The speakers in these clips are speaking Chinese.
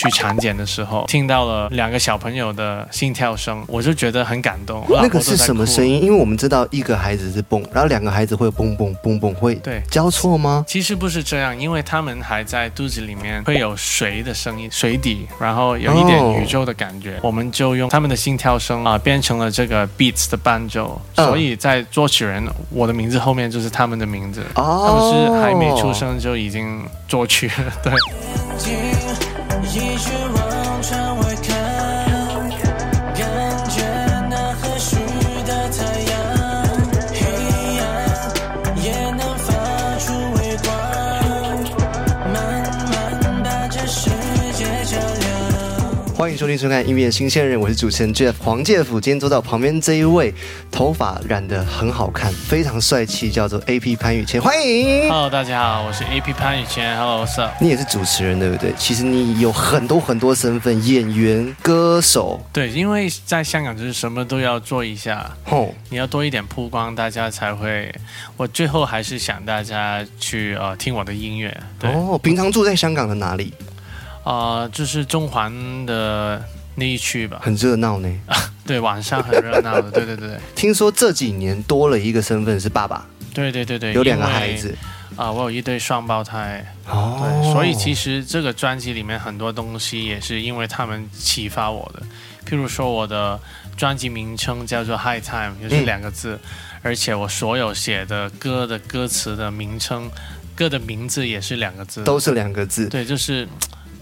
去产检的时候，听到了两个小朋友的心跳声，我就觉得很感动。那个是什么声音？因为我们知道一个孩子是蹦，然后两个孩子会蹦蹦蹦蹦，会对交错吗？其实不是这样，因为他们还在肚子里面，会有水的声音，水底，然后有一点宇宙的感觉。我们就用他们的心跳声啊，变成了这个 beats 的伴奏。所以在作曲人我的名字后面就是他们的名字。哦，他们是还没出生就已经作曲了，对。继续。欢迎收听收看音乐新鲜人，我是主持人 Jeff 黄介甫。今天坐到旁边这一位，头发染得很好看，非常帅气，叫做 AP 潘宇谦。欢迎，Hello，大家好，我是 AP 潘宇谦。Hello，Sir，你也是主持人对不对？其实你有很多很多身份，演员、歌手。对，因为在香港就是什么都要做一下，哦，你要多一点曝光，大家才会。我最后还是想大家去呃听我的音乐。哦，平常住在香港的哪里？啊，就是中环的那一区吧，很热闹呢。对，晚上很热闹的。对对对听说这几年多了一个身份是爸爸。对对对对，有两个孩子。啊，我有一对双胞胎。哦。对，所以其实这个专辑里面很多东西也是因为他们启发我的。譬如说，我的专辑名称叫做《High Time》，也是两个字，而且我所有写的歌的歌词的名称、歌的名字也是两个字，都是两个字。对，就是。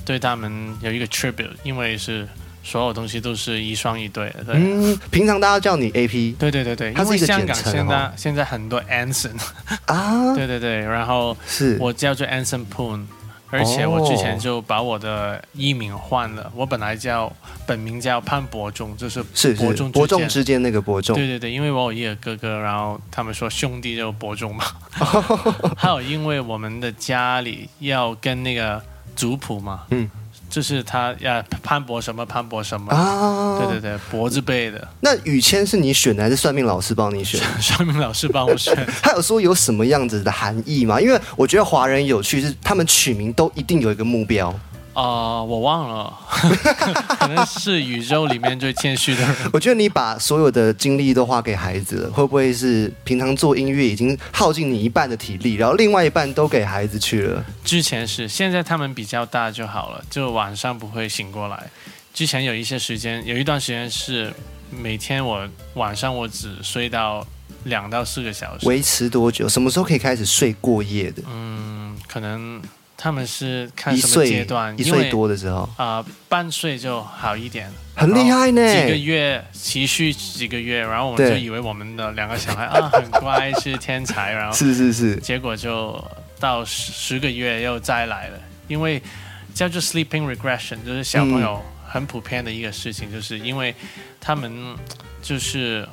对他们有一个 tribute，因为是所有东西都是一双一对的。嗯，平常大家叫你 AP。对对对对，因为香港现在现在很多 Anson 啊。对对对，然后是我叫做 Anson Poon，而且我之前就把我的艺名换了，我本来叫本名叫潘伯仲，就是是伯仲伯仲之间那个伯仲。对对对，因为我有一个哥哥，然后他们说兄弟就伯仲嘛。还有因为我们的家里要跟那个。族谱嘛，嗯，就是他要潘博什么潘博什么啊，对对对，脖子背的。那宇谦是你选的还是算命老师帮你选？算命老师帮我选。他有说有什么样子的含义吗？因为我觉得华人有趣是他们取名都一定有一个目标。啊，我忘了，可能是宇宙里面最谦虚的人。我觉得你把所有的精力都花给孩子了，会不会是平常做音乐已经耗尽你一半的体力，然后另外一半都给孩子去了？之前是，现在他们比较大就好了，就晚上不会醒过来。之前有一些时间，有一段时间是每天我晚上我只睡到两到四个小时。维持多久？什么时候可以开始睡过夜的？嗯，可能。他们是看什么阶段？一岁多的时候啊，半岁就好一点，很厉害呢。几个月持续几个月，然后我们就以为我们的两个小孩啊很乖，是天才，然后 是是是，结果就到十十个月又再来了，因为叫做 sleeping regression，就是小朋友很普遍的一个事情，就是因为他们就是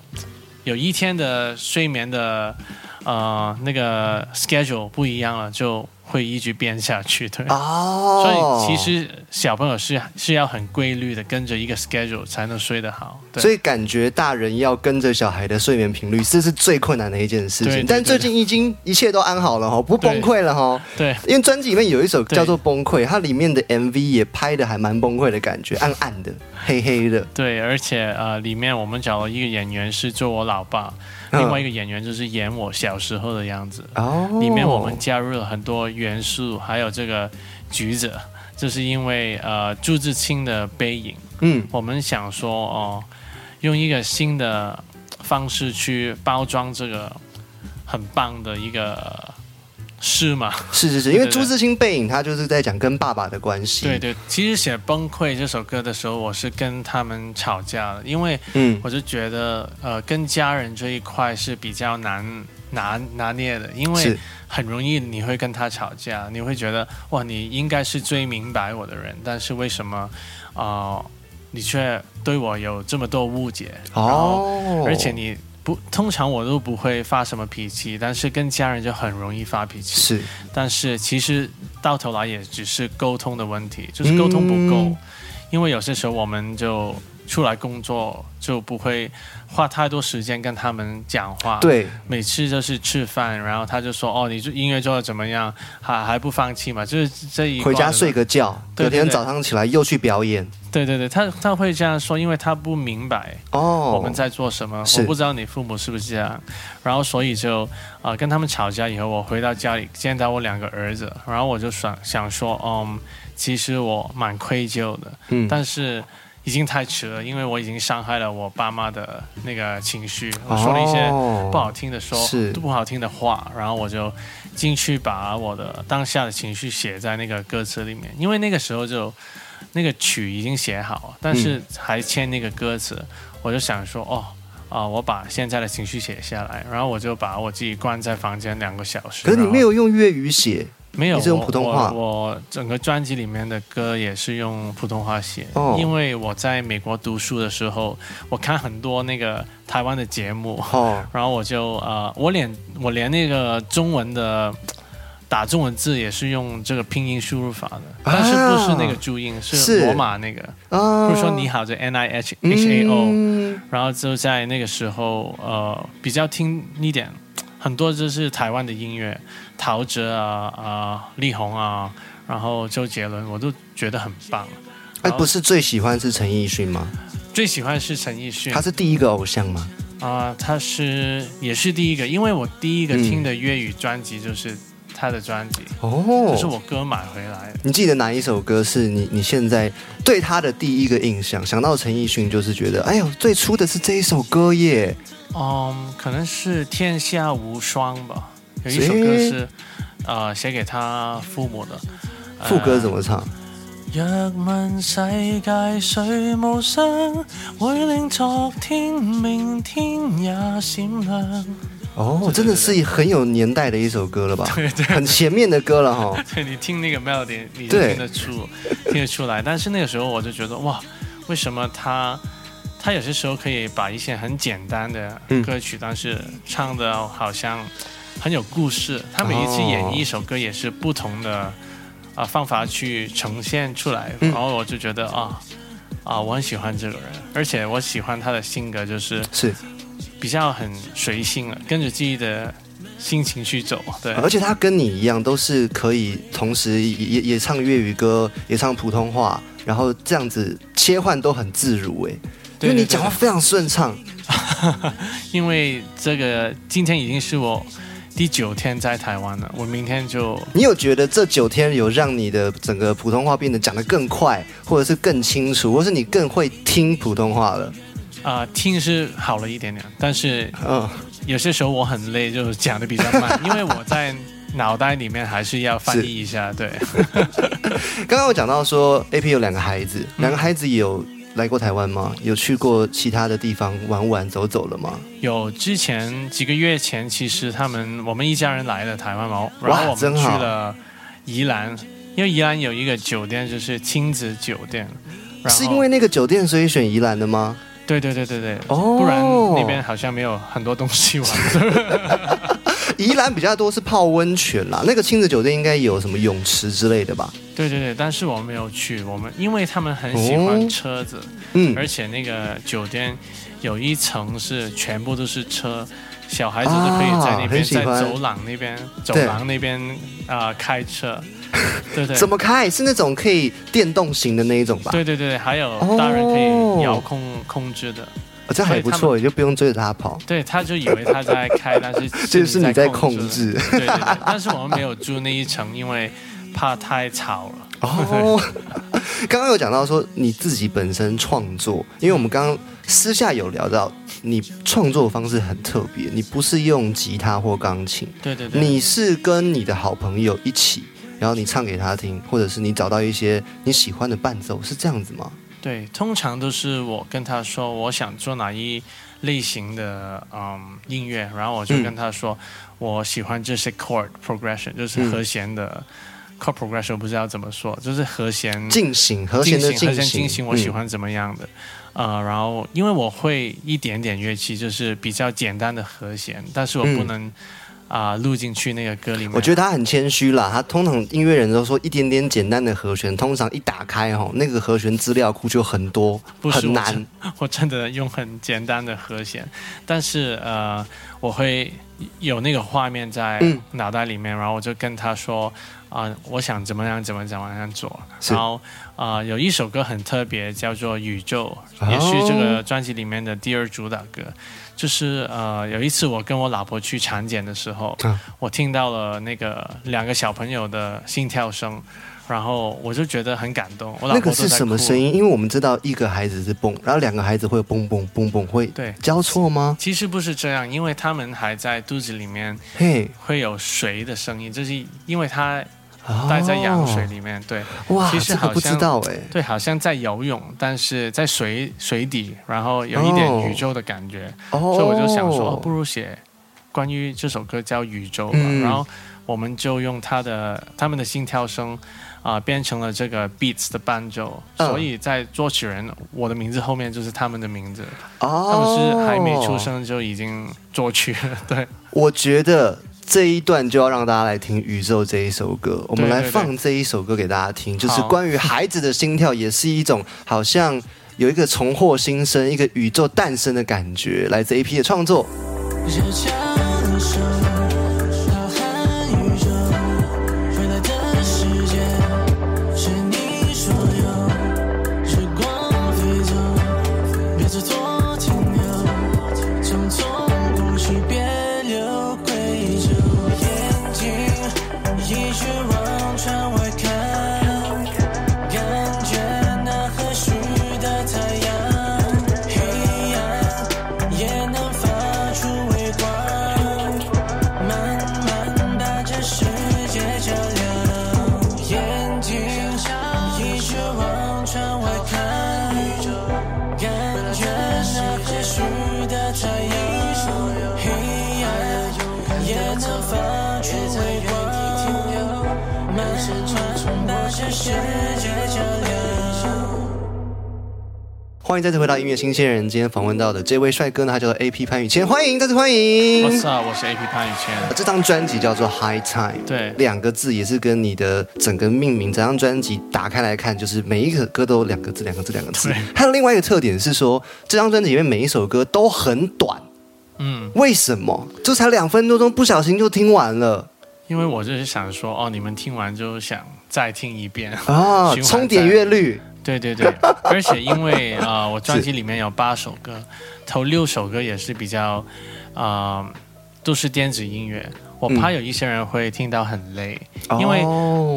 有一天的睡眠的呃那个 schedule 不一样了，就。会一直变下去，对。哦。所以其实小朋友是是要很规律的跟着一个 schedule 才能睡得好。所以感觉大人要跟着小孩的睡眠频率，这是最困难的一件事情。但最近已经一切都安好了哈，不崩溃了哈。对。因为专辑里面有一首叫做《崩溃》，它里面的 MV 也拍的还蛮崩溃的感觉，暗暗的、黑黑的。对，而且呃，里面我们找了一个演员是做我老爸。另外一个演员就是演我小时候的样子，里面我们加入了很多元素，还有这个橘子，就是因为呃朱自清的背影，嗯，我们想说哦，用一个新的方式去包装这个很棒的一个。是吗？是是是，因为朱自清背影，他就是在讲跟爸爸的关系。对对，其实写《崩溃》这首歌的时候，我是跟他们吵架的，因为嗯，我就觉得呃，跟家人这一块是比较难拿拿捏的，因为很容易你会跟他吵架，你会觉得哇，你应该是最明白我的人，但是为什么啊，你却对我有这么多误解？哦，而且你。不，通常我都不会发什么脾气，但是跟家人就很容易发脾气。是，但是其实到头来也只是沟通的问题，就是沟通不够。因为有些时候我们就出来工作就不会花太多时间跟他们讲话。对，每次就是吃饭，然后他就说：“哦，你做音乐做的怎么样？还还不放弃嘛？”就是这一回家睡个觉，隔天早上起来又去表演。对对对，他他会这样说，因为他不明白哦我们在做什么。我不知道你父母是不是这样，然后所以就啊跟他们吵架以后，我回到家里见到我两个儿子，然后我就想想说，嗯，其实我蛮愧疚的，嗯，但是。已经太迟了，因为我已经伤害了我爸妈的那个情绪，我说了一些不好听的说，不好听的话，然后我就进去把我的当下的情绪写在那个歌词里面，因为那个时候就那个曲已经写好，但是还欠那个歌词，我就想说，哦，啊，我把现在的情绪写下来，然后我就把我自己关在房间两个小时。可是你没有用粤语写。没有，用普通话。我整个专辑里面的歌也是用普通话写，因为我在美国读书的时候，我看很多那个台湾的节目，然后我就呃，我连我连那个中文的打中文字也是用这个拼音输入法的，但是不是那个注音，是罗马那个，不是说你好就 N I H H A O，然后就在那个时候呃比较听一点。很多就是台湾的音乐，陶喆啊啊，力宏啊，然后周杰伦，我都觉得很棒。哎，不是最喜欢是陈奕迅吗？最喜欢是陈奕迅。他是第一个偶像吗？啊，他是也是第一个，因为我第一个听的粤语专辑就是他的专辑哦，这是我哥买回来。你记得哪一首歌是你你现在对他的第一个印象？想到陈奕迅就是觉得，哎呦，最初的是这一首歌耶。嗯，可能是《天下无双》吧。有一首歌是，呃，写给他父母的。副歌怎么唱？若问世界谁无双，会令昨天、明天也闪亮。哦，真的是很有年代的一首歌了吧？对对，很前面的歌了哈。对你听那个 melody，你就听得出，听得出来。但是那个时候我就觉得，哇，为什么他？他有些时候可以把一些很简单的歌曲，但是唱的好像很有故事。他每一次演绎一首歌也是不同的啊方法去呈现出来，然后我就觉得啊啊，我很喜欢这个人，而且我喜欢他的性格，就是是比较很随性了，跟着自己的心情去走。对，而且他跟你一样，都是可以同时也也唱粤语歌，也唱普通话，然后这样子切换都很自如。哎。因为你讲话非常顺畅，因为这个今天已经是我第九天在台湾了，我明天就。你有觉得这九天有让你的整个普通话变得讲得更快，或者是更清楚，或是你更会听普通话了？啊，听是好了一点点，但是嗯，有些时候我很累，就是讲的比较慢，因为我在脑袋里面还是要翻译一下。对，刚刚我讲到说，A P 有两个孩子，两个孩子有。来过台湾吗？有去过其他的地方玩玩走走了吗？有，之前几个月前，其实他们我们一家人来了台湾嘛，然后我们去了宜兰，因为宜兰有一个酒店就是亲子酒店，是因为那个酒店所以选宜兰的吗？对对对对对，哦，不然那边好像没有很多东西玩。宜兰比较多是泡温泉啦，那个亲子酒店应该有什么泳池之类的吧？对对对，但是我们没有去，我们因为他们很喜欢车子，嗯，而且那个酒店有一层是全部都是车，小孩子都可以在那边在走廊那边走廊那边啊开车，对对，怎么开？是那种可以电动型的那一种吧？对对对，还有大人可以遥控控制的。这还不错，也就不用追着他跑。对，他就以为他在开，但是 这是你在控制。对对对，但是我们没有住那一层，因为怕太吵了。哦，刚刚有讲到说你自己本身创作，因为我们刚刚私下有聊到，你创作方式很特别，你不是用吉他或钢琴，对对对，你是跟你的好朋友一起，然后你唱给他听，或者是你找到一些你喜欢的伴奏，是这样子吗？对，通常都是我跟他说我想做哪一类型的嗯音乐，然后我就跟他说我喜欢这些 chord progression，就是和弦的 chord progression，不知道怎么说，就是和弦进行和弦的进行，和弦进行我喜欢怎么样的，呃，然后因为我会一点点乐器，就是比较简单的和弦，但是我不能啊，录进去那个歌里面。我觉得他很谦虚啦，他通常音乐人都说一点点简单的和弦，通常一打开哦，那个和弦资料库就很多，很难。我真的用很简单的和弦，但是呃，我会有那个画面在脑袋里面，然后我就跟他说啊，我想怎么样怎么怎么样做。然后啊，有一首歌很特别，叫做《宇宙》，也是这个专辑里面的第二主打歌。就是呃，有一次我跟我老婆去产检的时候，我听到了那个两个小朋友的心跳声，然后我就觉得很感动。我那个是什么声音？因为我们知道一个孩子是蹦，然后两个孩子会蹦蹦蹦蹦，会对交错吗？其实不是这样，因为他们还在肚子里面，嘿，会有水的声音，就是因为他。待在羊水里面，对，哇，其实好不知道哎，对，好像在游泳，但是在水水底，然后有一点宇宙的感觉，所以我就想说，不如写关于这首歌叫《宇宙》吧，然后我们就用他的他们的心跳声啊，变成了这个 beats 的伴奏，所以在作曲人我的名字后面就是他们的名字，哦，他们是还没出生就已经作曲了，对，我觉得。这一段就要让大家来听《宇宙》这一首歌，我们来放这一首歌给大家听，就是关于孩子的心跳，也是一种好像有一个重获新生、一个宇宙诞生的感觉，来自 A P 的创作。欢迎再次回到音乐新鲜人。今天访问到的这位帅哥呢，他叫做 A P 潘宇谦，欢迎再次欢迎。我是啊，我是 A P 潘宇谦。这张专辑叫做 High Time，对，两个字也是跟你的整个命名。整张专辑打开来看，就是每一个歌都有两个字，两个字，两个字。还有另外一个特点是说，这张专辑里面每一首歌都很短。嗯，为什么？就才两分多钟，不小心就听完了。因为我就是想说，哦，你们听完就想再听一遍啊，充点阅率。对对对，而且因为啊，我专辑里面有八首歌，头六首歌也是比较啊，都是电子音乐。我怕有一些人会听到很累，因为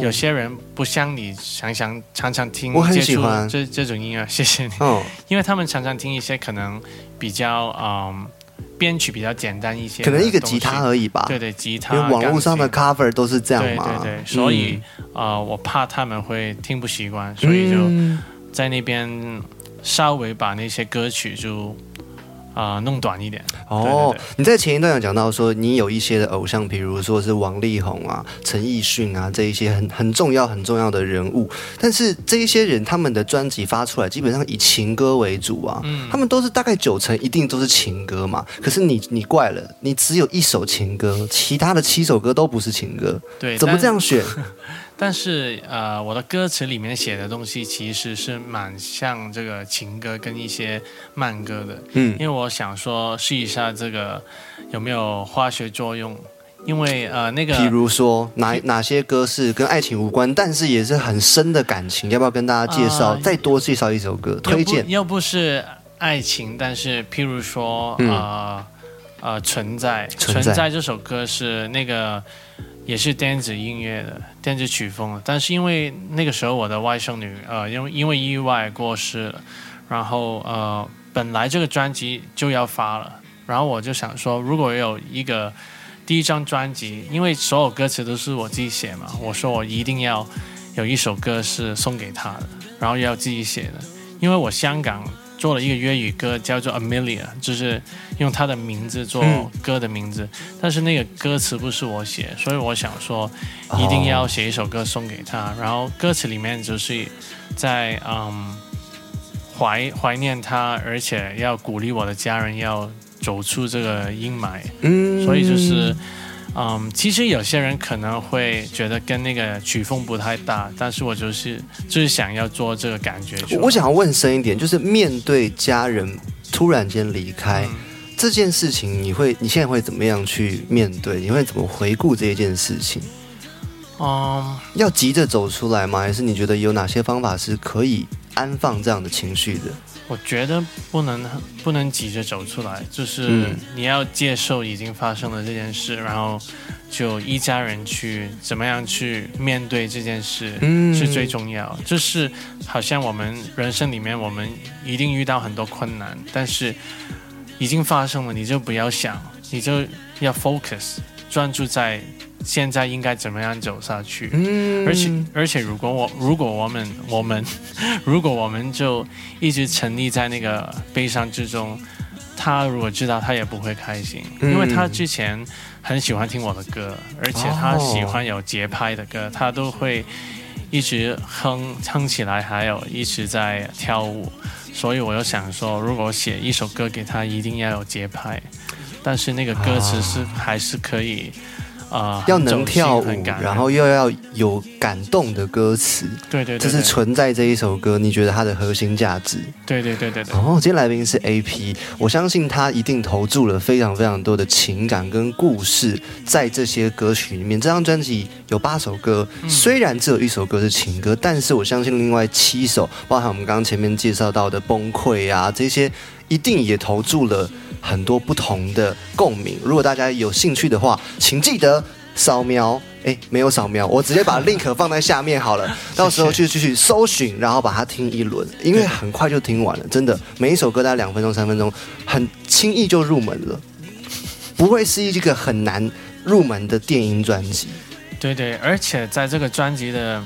有些人不像你常常常常听接触这这种音乐。谢谢你，因为他们常常听一些可能比较嗯。编曲比较简单一些，可能一个吉他而已吧。对对，吉他。因为网络上的 cover 都是这样嘛。对对对，所以啊，我怕他们会听不习惯，所以就在那边稍微把那些歌曲就。啊，弄短一点哦。你在前一段有讲到说，你有一些的偶像，比如说是王力宏啊、陈奕迅啊这一些很很重要、很重要的人物。但是这一些人他们的专辑发出来，基本上以情歌为主啊。嗯，他们都是大概九成一定都是情歌嘛。可是你你怪了，你只有一首情歌，其他的七首歌都不是情歌。对，怎么这样选？但是呃，我的歌词里面写的东西其实是蛮像这个情歌跟一些慢歌的，嗯，因为我想说试一下这个有没有化学作用，因为呃那个，比如说哪哪些歌是跟爱情无关，但是也是很深的感情，要不要跟大家介绍？再多介绍一首歌，推荐。要不是爱情，但是譬如说呃呃存在。存在这首歌是那个。也是电子音乐的电子曲风的，但是因为那个时候我的外甥女呃，因为因为意外过世了，然后呃，本来这个专辑就要发了，然后我就想说，如果有一个第一张专辑，因为所有歌词都是我自己写嘛，我说我一定要有一首歌是送给她的，然后要自己写的，因为我香港。做了一个粤语歌，叫做 Amelia，就是用他的名字做歌的名字，但是那个歌词不是我写，所以我想说一定要写一首歌送给他。然后歌词里面就是在嗯怀怀念他，而且要鼓励我的家人要走出这个阴霾。嗯，所以就是嗯，其实有些人可能会觉得跟那个曲风不太搭，但是我就是就是想要做这个感觉。我想要问深一点，就是面对家人突然间离开这件事情，你会你现在会怎么样去面对？你会怎么回顾这一件事情？嗯，要急着走出来吗？还是你觉得有哪些方法是可以安放这样的情绪的？我觉得不能不能急着走出来，就是你要接受已经发生了这件事，然后就一家人去怎么样去面对这件事是最重要。就是好像我们人生里面，我们一定遇到很多困难，但是已经发生了，你就不要想，你就要 focus 专注在。现在应该怎么样走下去？嗯，而且而且，如果我如果我们我们 如果我们就一直沉溺在那个悲伤之中，他如果知道他也不会开心，因为他之前很喜欢听我的歌，而且他喜欢有节拍的歌，他都会一直哼哼起来，还有一直在跳舞。所以我就想说，如果写一首歌给他，一定要有节拍，但是那个歌词是还是可以。啊，要能跳舞，然后又要有感动的歌词，对对，这是存在这一首歌。你觉得它的核心价值？对对对对对。哦，今天来宾是 A P，我相信他一定投注了非常非常多的情感跟故事在这些歌曲里面。这张专辑有八首歌，虽然只有一首歌是情歌，但是我相信另外七首，包含我们刚刚前面介绍到的崩溃啊这些，一定也投注了。很多不同的共鸣，如果大家有兴趣的话，请记得扫描。哎，没有扫描，我直接把 link 放在下面好了。到时候去继续搜寻，然后把它听一轮，因为很快就听完了。真的，每一首歌大概两分钟、三分钟，很轻易就入门了，不会是一个很难入门的电音专辑。对对，而且在这个专辑的。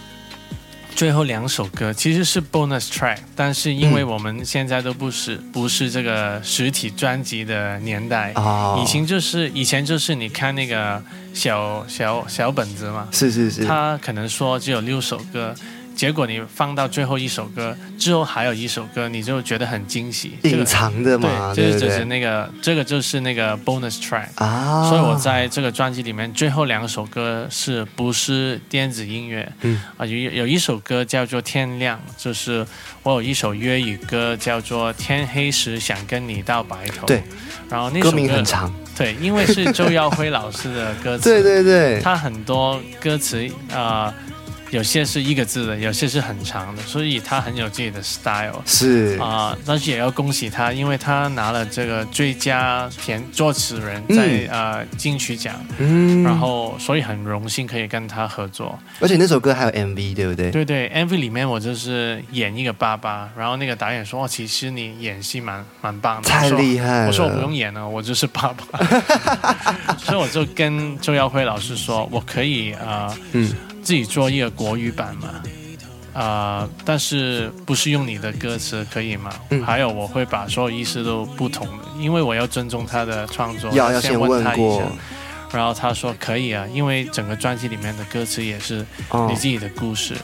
最后两首歌其实是 bonus track，但是因为我们现在都不是不是这个实体专辑的年代，以前就是以前就是你看那个小小小本子嘛，是是是，他可能说只有六首歌。结果你放到最后一首歌之后，还有一首歌，你就觉得很惊喜，隐藏的嘛，对，就是就是那个，这个就是那个 bonus track 啊。所以我在这个专辑里面，最后两首歌是不是电子音乐？嗯啊，有有一首歌叫做《天亮》，就是我有一首粤语歌叫做《天黑时想跟你到白头》。对，然后那首歌名很长，对，因为是周耀辉老师的歌词，对对对，他很多歌词啊。有些是一个字的，有些是很长的，所以他很有自己的 style。是啊，但是也要恭喜他，因为他拿了这个最佳填作词人，在呃金曲奖。嗯，然后所以很荣幸可以跟他合作。而且那首歌还有 MV，对不对？对对，MV 里面我就是演一个爸爸，然后那个导演说：“哦，其实你演戏蛮蛮棒的。”太厉害！我说我不用演了，我就是爸爸。所以我就跟周耀辉老师说：“我可以啊。”嗯。自己做一个国语版嘛，啊，但是不是用你的歌词可以吗？嗯。还有我会把所有意思都不同的，因为我要尊重他的创作。要要先问他一下。然后他说可以啊，因为整个专辑里面的歌词也是你自己的故事，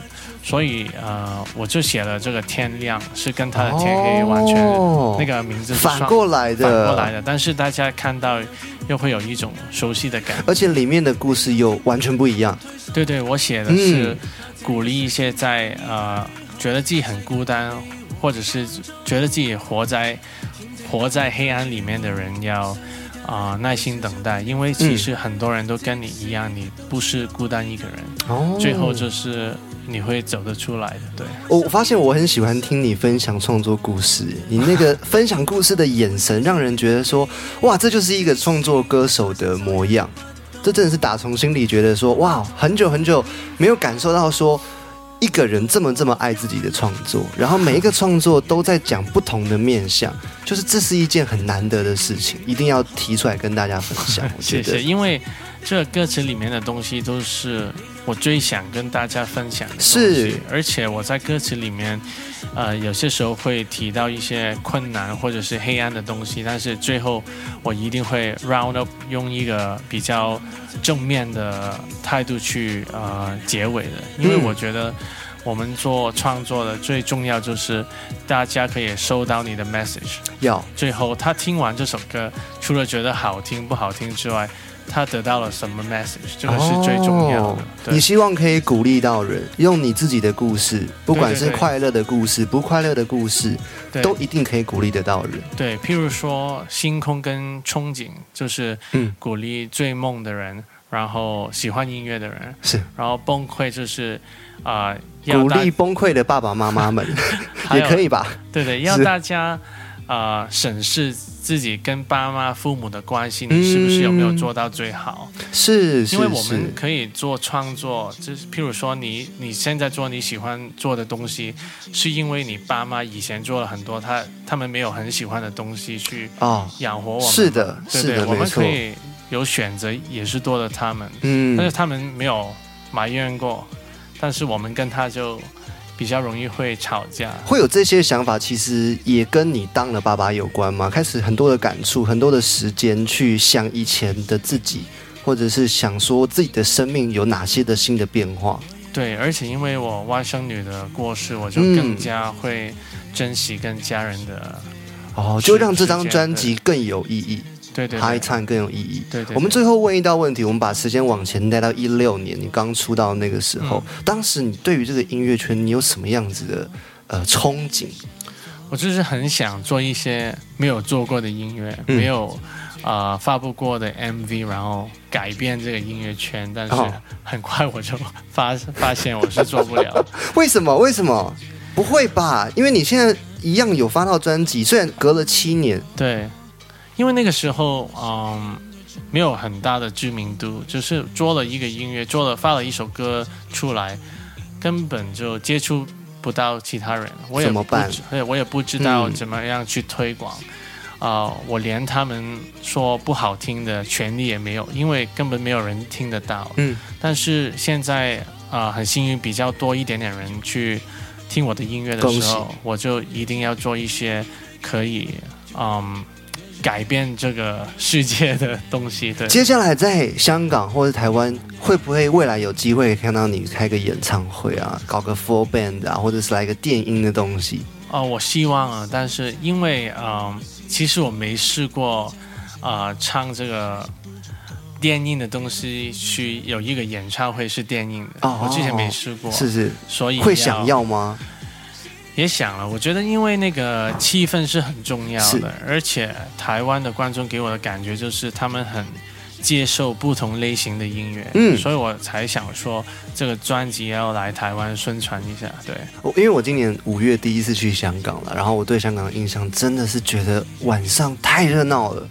所以呃，我就写了这个天亮是跟他的天黑完全那个名字反过来的，反过来的。但是大家看到又会有一种熟悉的感觉，而且里面的故事又完全不一样。对对，我写的是鼓励一些在呃觉得自己很孤单，或者是觉得自己活在活在黑暗里面的人要。啊，耐心等待，因为其实很多人都跟你一样，你不是孤单一个人。哦，最后就是你会走得出来的。对，我发现我很喜欢听你分享创作故事，你那个 分享故事的眼神，让人觉得说，哇，这就是一个创作歌手的模样。这真的是打从心里觉得说，哇，很久很久没有感受到说。一个人这么这么爱自己的创作，然后每一个创作都在讲不同的面相，就是这是一件很难得的事情，一定要提出来跟大家分享。谢谢，因为这歌词里面的东西都是我最想跟大家分享的是，而且我在歌词里面，呃，有些时候会提到一些困难或者是黑暗的东西，但是最后我一定会 round up 用一个比较。正面的态度去呃结尾的，因为我觉得我们做创作的最重要就是大家可以收到你的 message，要。最后他听完这首歌，除了觉得好听不好听之外，他得到了什么 message，这个是最重要的。你希望可以鼓励到人，用你自己的故事，不管是快乐的故事、不快乐的故事，都一定可以鼓励得到人。对，譬如说星空跟憧憬，就是鼓励追梦的人，然后喜欢音乐的人是，然后崩溃就是啊，鼓励崩溃的爸爸妈妈们 也可以吧？对对，要大家啊审视。自己跟爸妈、父母的关系，你是不是有没有做到最好？是，因为我们可以做创作，就是譬如说，你你现在做你喜欢做的东西，是因为你爸妈以前做了很多他他们没有很喜欢的东西去哦养活我们。是的，是的，我们可以有选择，也是多了他们。嗯，但是他们没有埋怨过，但是我们跟他就。比较容易会吵架，会有这些想法，其实也跟你当了爸爸有关吗？开始很多的感触，很多的时间去想以前的自己，或者是想说自己的生命有哪些的新的变化。对，而且因为我外甥女的过世，我就更加会珍惜跟家人的哦，就让这张专辑更有意义。对对，High Time 更有意义。对对，我们最后问一道问题，我们把时间往前带到一六年，你刚出道那个时候，当时你对于这个音乐圈，你有什么样子的呃憧憬？我就是很想做一些没有做过的音乐，没有啊发布过的 MV，然后改变这个音乐圈。但是很快我就发发现我是做不了。为什么？为什么？不会吧？因为你现在一样有发到专辑，虽然隔了七年。对。因为那个时候，嗯，没有很大的知名度，就是做了一个音乐，做了发了一首歌出来，根本就接触不到其他人。我怎么办？对，我也不知道怎么样去推广。啊，我连他们说不好听的权利也没有，因为根本没有人听得到。嗯。但是现在啊，很幸运，比较多一点点人去听我的音乐的时候，我就一定要做一些可以，嗯。改变这个世界的东西。对，接下来在香港或者台湾，会不会未来有机会看到你开个演唱会啊，搞个 full band 啊，或者是来个电音的东西？哦，我希望啊，但是因为嗯，其实我没试过啊，唱这个电音的东西去有一个演唱会是电音的，我之前没试过，是是，所以会想要吗？也想了，我觉得因为那个气氛是很重要的，而且台湾的观众给我的感觉就是他们很接受不同类型的音乐，嗯，所以我才想说这个专辑要来台湾宣传一下。对，我因为我今年五月第一次去香港了，然后我对香港的印象真的是觉得晚上太热闹了。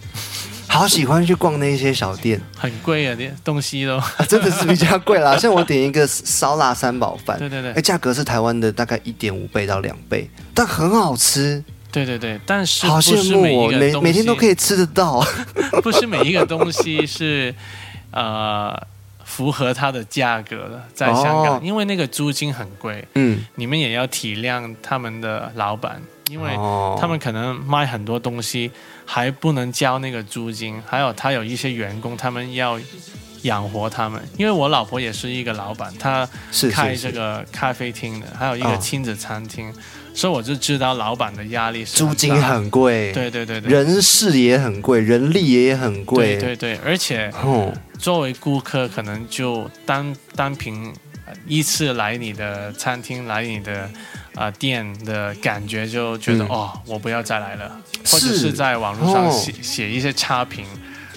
好喜欢去逛那些小店，很贵啊，店东西都真的是比较贵啦。像我点一个烧腊三宝饭，对对对，哎，价格是台湾的大概一点五倍到两倍，但很好吃。对对对，但是好羡慕哦，每每天都可以吃得到。不是每一个东西是呃符合它的价格的，在香港，因为那个租金很贵。嗯，你们也要体谅他们的老板，因为他们可能卖很多东西。还不能交那个租金，还有他有一些员工，他们要养活他们。因为我老婆也是一个老板，她是开这个咖啡厅的，还有一个亲子餐厅，所以我就知道老板的压力是租金很贵，对对对对，人事也很贵，人力也很贵，对对对，而且作为顾客，可能就单单凭依次来你的餐厅来你的。啊，店的感觉就觉得哦，我不要再来了，或者是在网络上写写一些差评，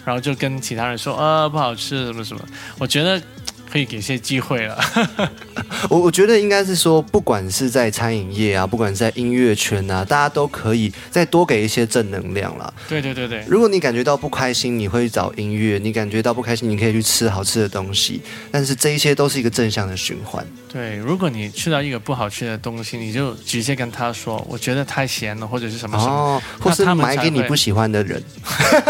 然后就跟其他人说呃不好吃什么什么，我觉得。可以给些机会了，我我觉得应该是说，不管是在餐饮业啊，不管是在音乐圈啊，大家都可以再多给一些正能量了。对对对对，如果你感觉到不开心，你会找音乐；你感觉到不开心，你可以去吃好吃的东西。但是这一些都是一个正向的循环。对，如果你吃到一个不好吃的东西，你就直接跟他说：“我觉得太咸了，或者是什么什么。”或是买给你不喜欢的人，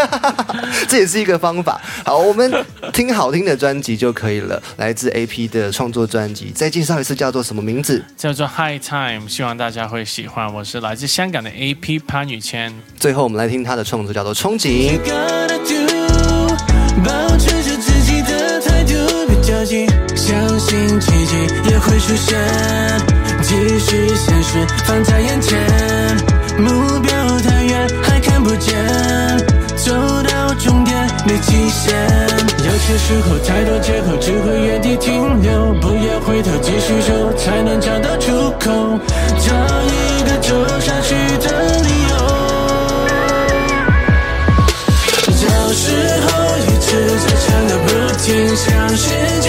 这也是一个方法。好，我们听好听的专辑就可以了。来自 A.P 的创作专辑，再介绍一次，叫做什么名字？叫做 High Time，希望大家会喜欢。我是来自香港的 A.P 潘宇谦。最后，我们来听他的创作，叫做《憧憬》。相信奇迹也会出现，即使现实放在眼前，目标太远还看不见，走到终点没极限。有些时候太多借口只会原地停留，不要回头，继续走才能找到出口，找一个走下去的理由。有时候一直在唱个不停，相信。